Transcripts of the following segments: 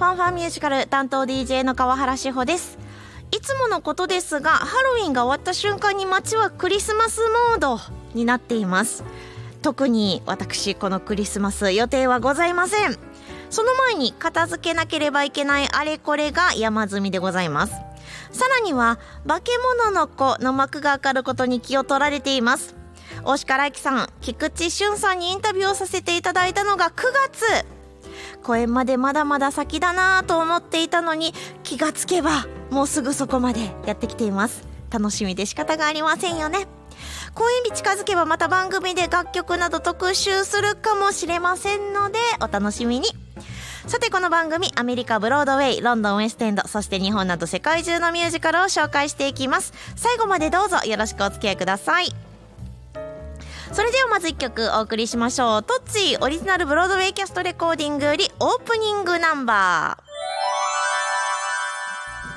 ファンファンミュージカル担当 DJ の川原志保です。いつものことですがハロウィンが終わった瞬間に街はクリスマスモードになっています。特に私このクリスマス予定はございません。その前に片付けなければいけないあれこれが山積みでございます。さらには化け物の子の幕が上がることに気を取られています。大鹿来輝さん菊池俊さんにインタビューをさせていただいたのが9月。公演までまだまだ先だなと思っていたのに気がつけばもうすぐそこまでやってきています。楽しみで仕方がありませんよね。公演日近づけばまた番組で楽曲など特集するかもしれませんのでお楽しみに。さてこの番組アメリカブロードウェイロンドンウェステンドそして日本など世界中のミュージカルを紹介していきます。最後までどうぞよろしくお付き合いください。それではまず1曲お送りしましょう。トッツィオリジナルブロードウェイキャストレコーディングよりオープニングナンバー。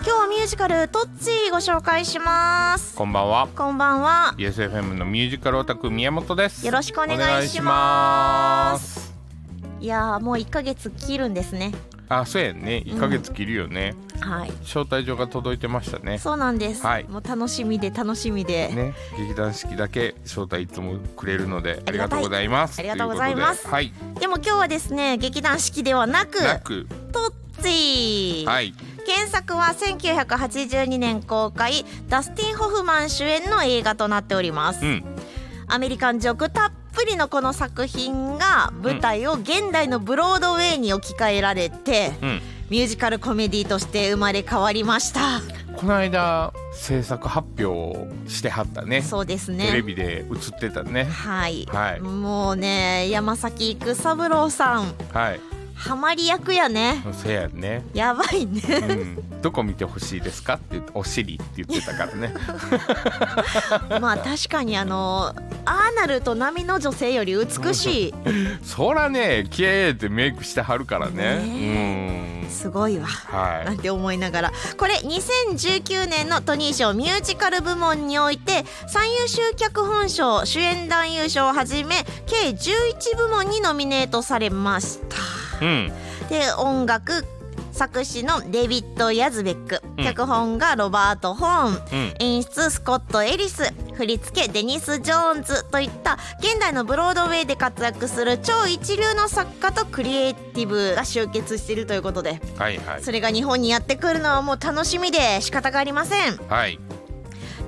今日はミュージカルトッツィご紹介します。こんばんは。こんばんは。ESFM のミュージカルオタク宮本です。よろしくお願いします。いやーもう1ヶ月切るんですねあそうやね。1ヶ月切るよね、はい。招待状が届いてましたね。そうなんです、はい。もう楽しみで楽しみで、ね。劇団四季だけ招待いつもくれるのでありがとうございます。ありがとうございます。はい。でも今日はですね劇団四季ではなくなく。トッツィはい。原作は1982年公開ダスティン・ホフマン主演の映画となっております、うん。アメリカンジョークたっぷりのこの作品が舞台を現代のブロードウェイに置き換えられて、うん。ミュージカルコメディとして生まれ変わりました。この間制作発表をしてはったね。そうですテレねビで映ってたね。はい、はい。もうね山崎育三郎さん。はい。ハマり役やね。せやね。やばいね。うん、どこ見てほしいですかって言ってお尻って言ってたからね。まあ確かにあのアーナルと波の女性より美しい。そらねキエーってメイクしてはるからね。うん。すごいわ。はなんて思いながら。これ2019年のトニー賞ミュージカル部門において最優秀脚本賞主演男優賞をはじめ計11部門にノミネートされました。いうん。で音楽作詞のデビッド・ヤズベック。うん。脚本がロバート・ホーン、うん。演出スコット・エリス。振り付けデニス・ジョーンズといった現代のブロードウェイで活躍する超一流の作家とクリエイティブが集結しているということで。はいはい。それが日本にやってくるのはもう楽しみで仕方がありません。はい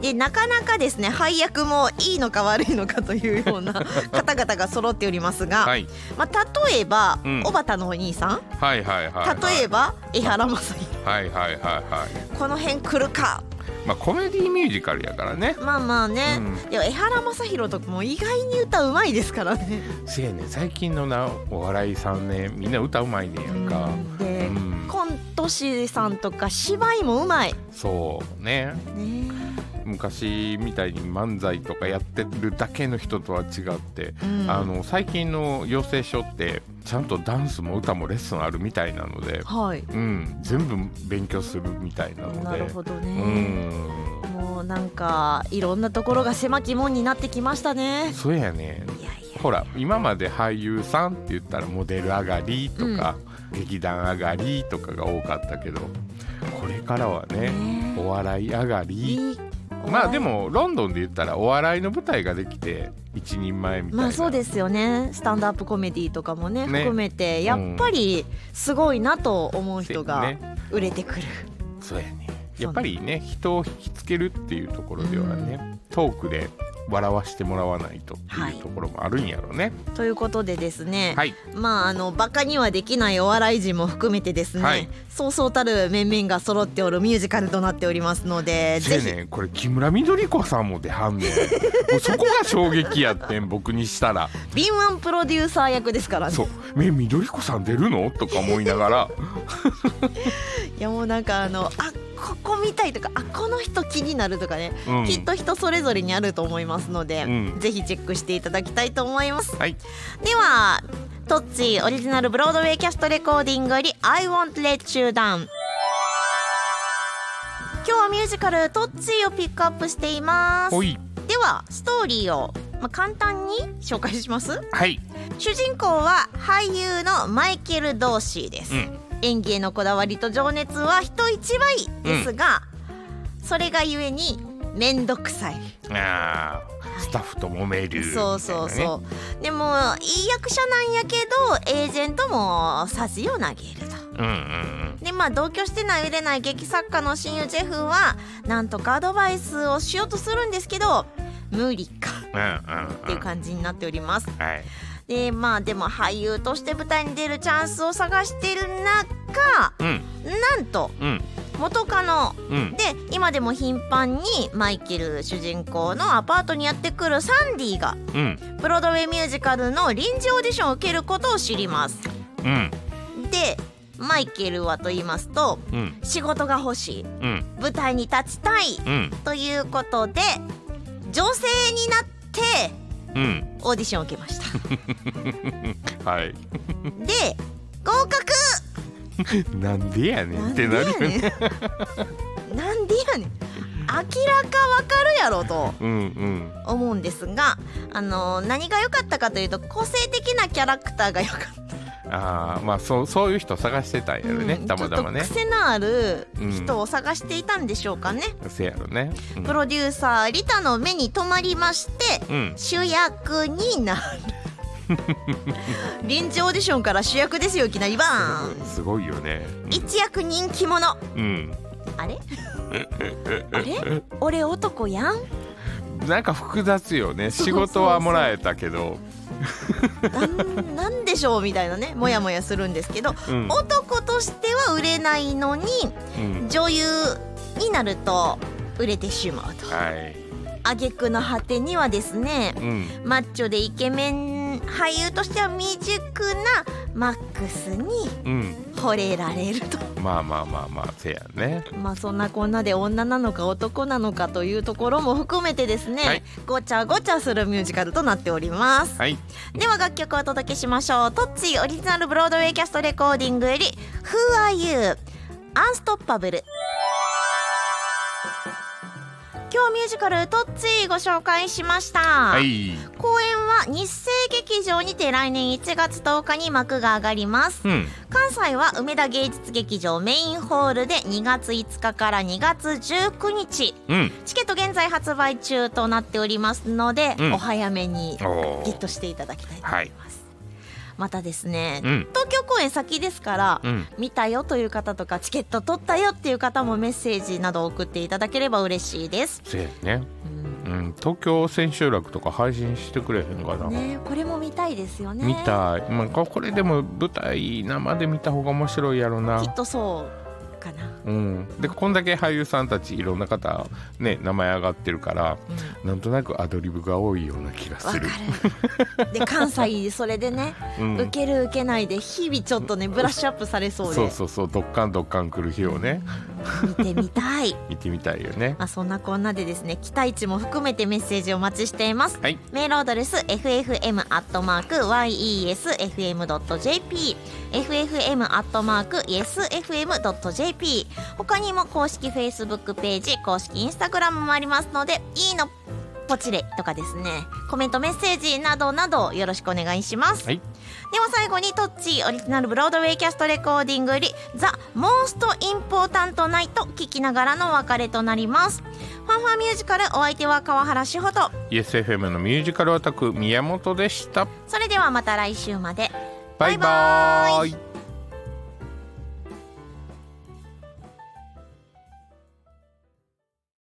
でなかなかですね配役もいいのか悪いのかというような 方々が揃っておりますが、はい。まあ、例えば、うん。小畑のお兄さん。はいはいはいはい。例えば江原正宏はいはいはいはい。この辺来るか。まあコメディミュージカルやからね。まあまあね、うん。でも江原正宏とかも意外に歌うまいですからね。せやね最近のなお笑いさんねみんな歌うまいねんやんか。うん。で、うん。コント師さんとか芝居もうまい。そうね。ね昔みたいに漫才とかやってるだけの人とは違って、うん。あの最近の養成所ってちゃんとダンスも歌もレッスンあるみたいなので、はい。うん、全部勉強するみたいなので。なるほどうね、ん。もうなんかいろんなところが狭き門になってきましたね。そうやね。いやいや。ほら今まで俳優さんって言ったらモデル上がりとか、劇団上がりとかが多かったけどこれからはねねお笑い上がりまあでもロンドンで言ったらお笑いの舞台ができて一人前みたいな、まあそうですよね。スタンドアップコメディとかもねね。含めてやっぱりすごいなと思う人がね。売れてくる、そうやね。やっぱりね人を引きつけるっていうところではね、トークで笑わしてもらわないとっていうところもあるんやろね。ということでですね、はい。まああのバカにはできないお笑い陣も含めてですね、はい。そうそうたる面々が揃っておるミュージカルとなっておりますのでせぜひやねんこれ木村緑子さんも出はんねん。もうそこが衝撃やってん僕にしたら。敏腕プロデューサー役ですからね。そう「え緑子さん出るの?」とか思いながら。いやもうなんかあのあここ見たいとかあこの人気になるとかね、うん。きっと人それぞれにあると思いますので、うん。ぜひチェックしていただきたいと思います。はい。ではトッツィオリジナルブロードウェイキャストレコーディングより「I won't let you down」今日はミュージカル「トッツィ」をピックアップしています。ではストーリーを、まあ、簡単に紹介します？はい。主人公は俳優のマイケル・ドーシーです、うん演技へのこだわりと情熱は人一倍ですが、それがゆえに面倒くさい。あースタッフと揉める、そうそうそう、でもいい役者なんやけどエージェントも筋を投げると。ううんうん。でまあ同居してない売れない劇作家の親友ジェフはなんとかアドバイスをしようとするんですけど無理か。うんうんうん。っていう感じになっております。はいでまあでも俳優として舞台に出るチャンスを探している中うん。なんとうん。元カノうん。で今でも頻繁にマイケル主人公のアパートにやってくるサンディがうん。ブロードウェイミュージカルの臨時オーディションを受けることを知ります。うん。でマイケルはと言いますとうん。仕事が欲しい。うん。舞台に立ちたい。うん。ということで女性になってうん。オーディションを受けました。はい。で合格。なんでやねん。ってなる。よやねなんでやねん。明らかわかるやろと。思うんですがあの何が良かったかというと個性的なキャラクターが良かったああまあそうそういう人探してたんやろね、うんたまたまね。ちょっと癖のある人を探していたんでしょうかね、せやろね。うん。プロデューサーリタの目に留まりましてうん。主役になる。臨時オーディションから主役ですよいきなりバーン。すごいよね。一躍人気者。うん。あれ？あれ？俺男やん？なんか複雑よね。仕事はもらえたけどなん なんでしょうみたいなねモヤモヤするんですけど、うん。男としては売れないのにうん。女優になると売れてしまうと。はい。挙句の果てにはですねうん。マッチョでイケメン俳優としては未熟なマックスにうん。惚れられるとまあまあまあまあせやね。まあそんなこんなで女なのか男なのかというところも含めてですね、はい。ごちゃごちゃするミュージカルとなっております。はい。では楽曲をお届けしましょう。トッツィオリジナルブロードウェイキャストレコーディングより「Who Are You?」アンストッパブル今日ミュージカルトッツィご紹介しました、はい。公演は日生劇場にて来年1月10日に幕が上がります。うん。関西は梅田芸術劇場メインホールで2月5日から2月19日。うん。チケット現在発売中となっておりますので、うん。お早めにゲットしていただきたいと思います、またですね、うん。東京公演先ですから、うん。見たよという方とかチケット取ったよっていう方もメッセージなど送っていただければ嬉しいです、せやね。うん。うん。東京千秋楽とか配信してくれへんのかな、ねこれも見たいですよね。見たい、まあ、ここれでも舞台生で見た方が面白いやろな。きっとそうかな、うん、でこんだけ俳優さんたちいろんな方ね名前上がってるからうん。なんとなくアドリブが多いような気がする。る。で関西それでね、うん。受ける受けないで日々ちょっとねブラッシュアップされそうで。そうそうそうドッカンドッカン来る日をね見てみたい。見てみたいよね。まあそんなこんなでですね期待値も含めてメッセージをお待ちしています。はい。メールアドレス ffm.yesfm.jp ffm.yesfm.jp 他にも公式 Facebook ページ公式 Instagram もありますのでいいのポチレとかですねコメントメッセージなどなどよろしくお願いします、はい。では最後にトッチーオリジナルブロードウェイキャストレコーディングより「ザ・モースト・インポータント・ナイト」聞きながらのお別れとなります。ファンファンミュージカルお相手は川原志穂と。YesFM のミュージカルアタック宮本でした。それではまた来週まで。バイバーイ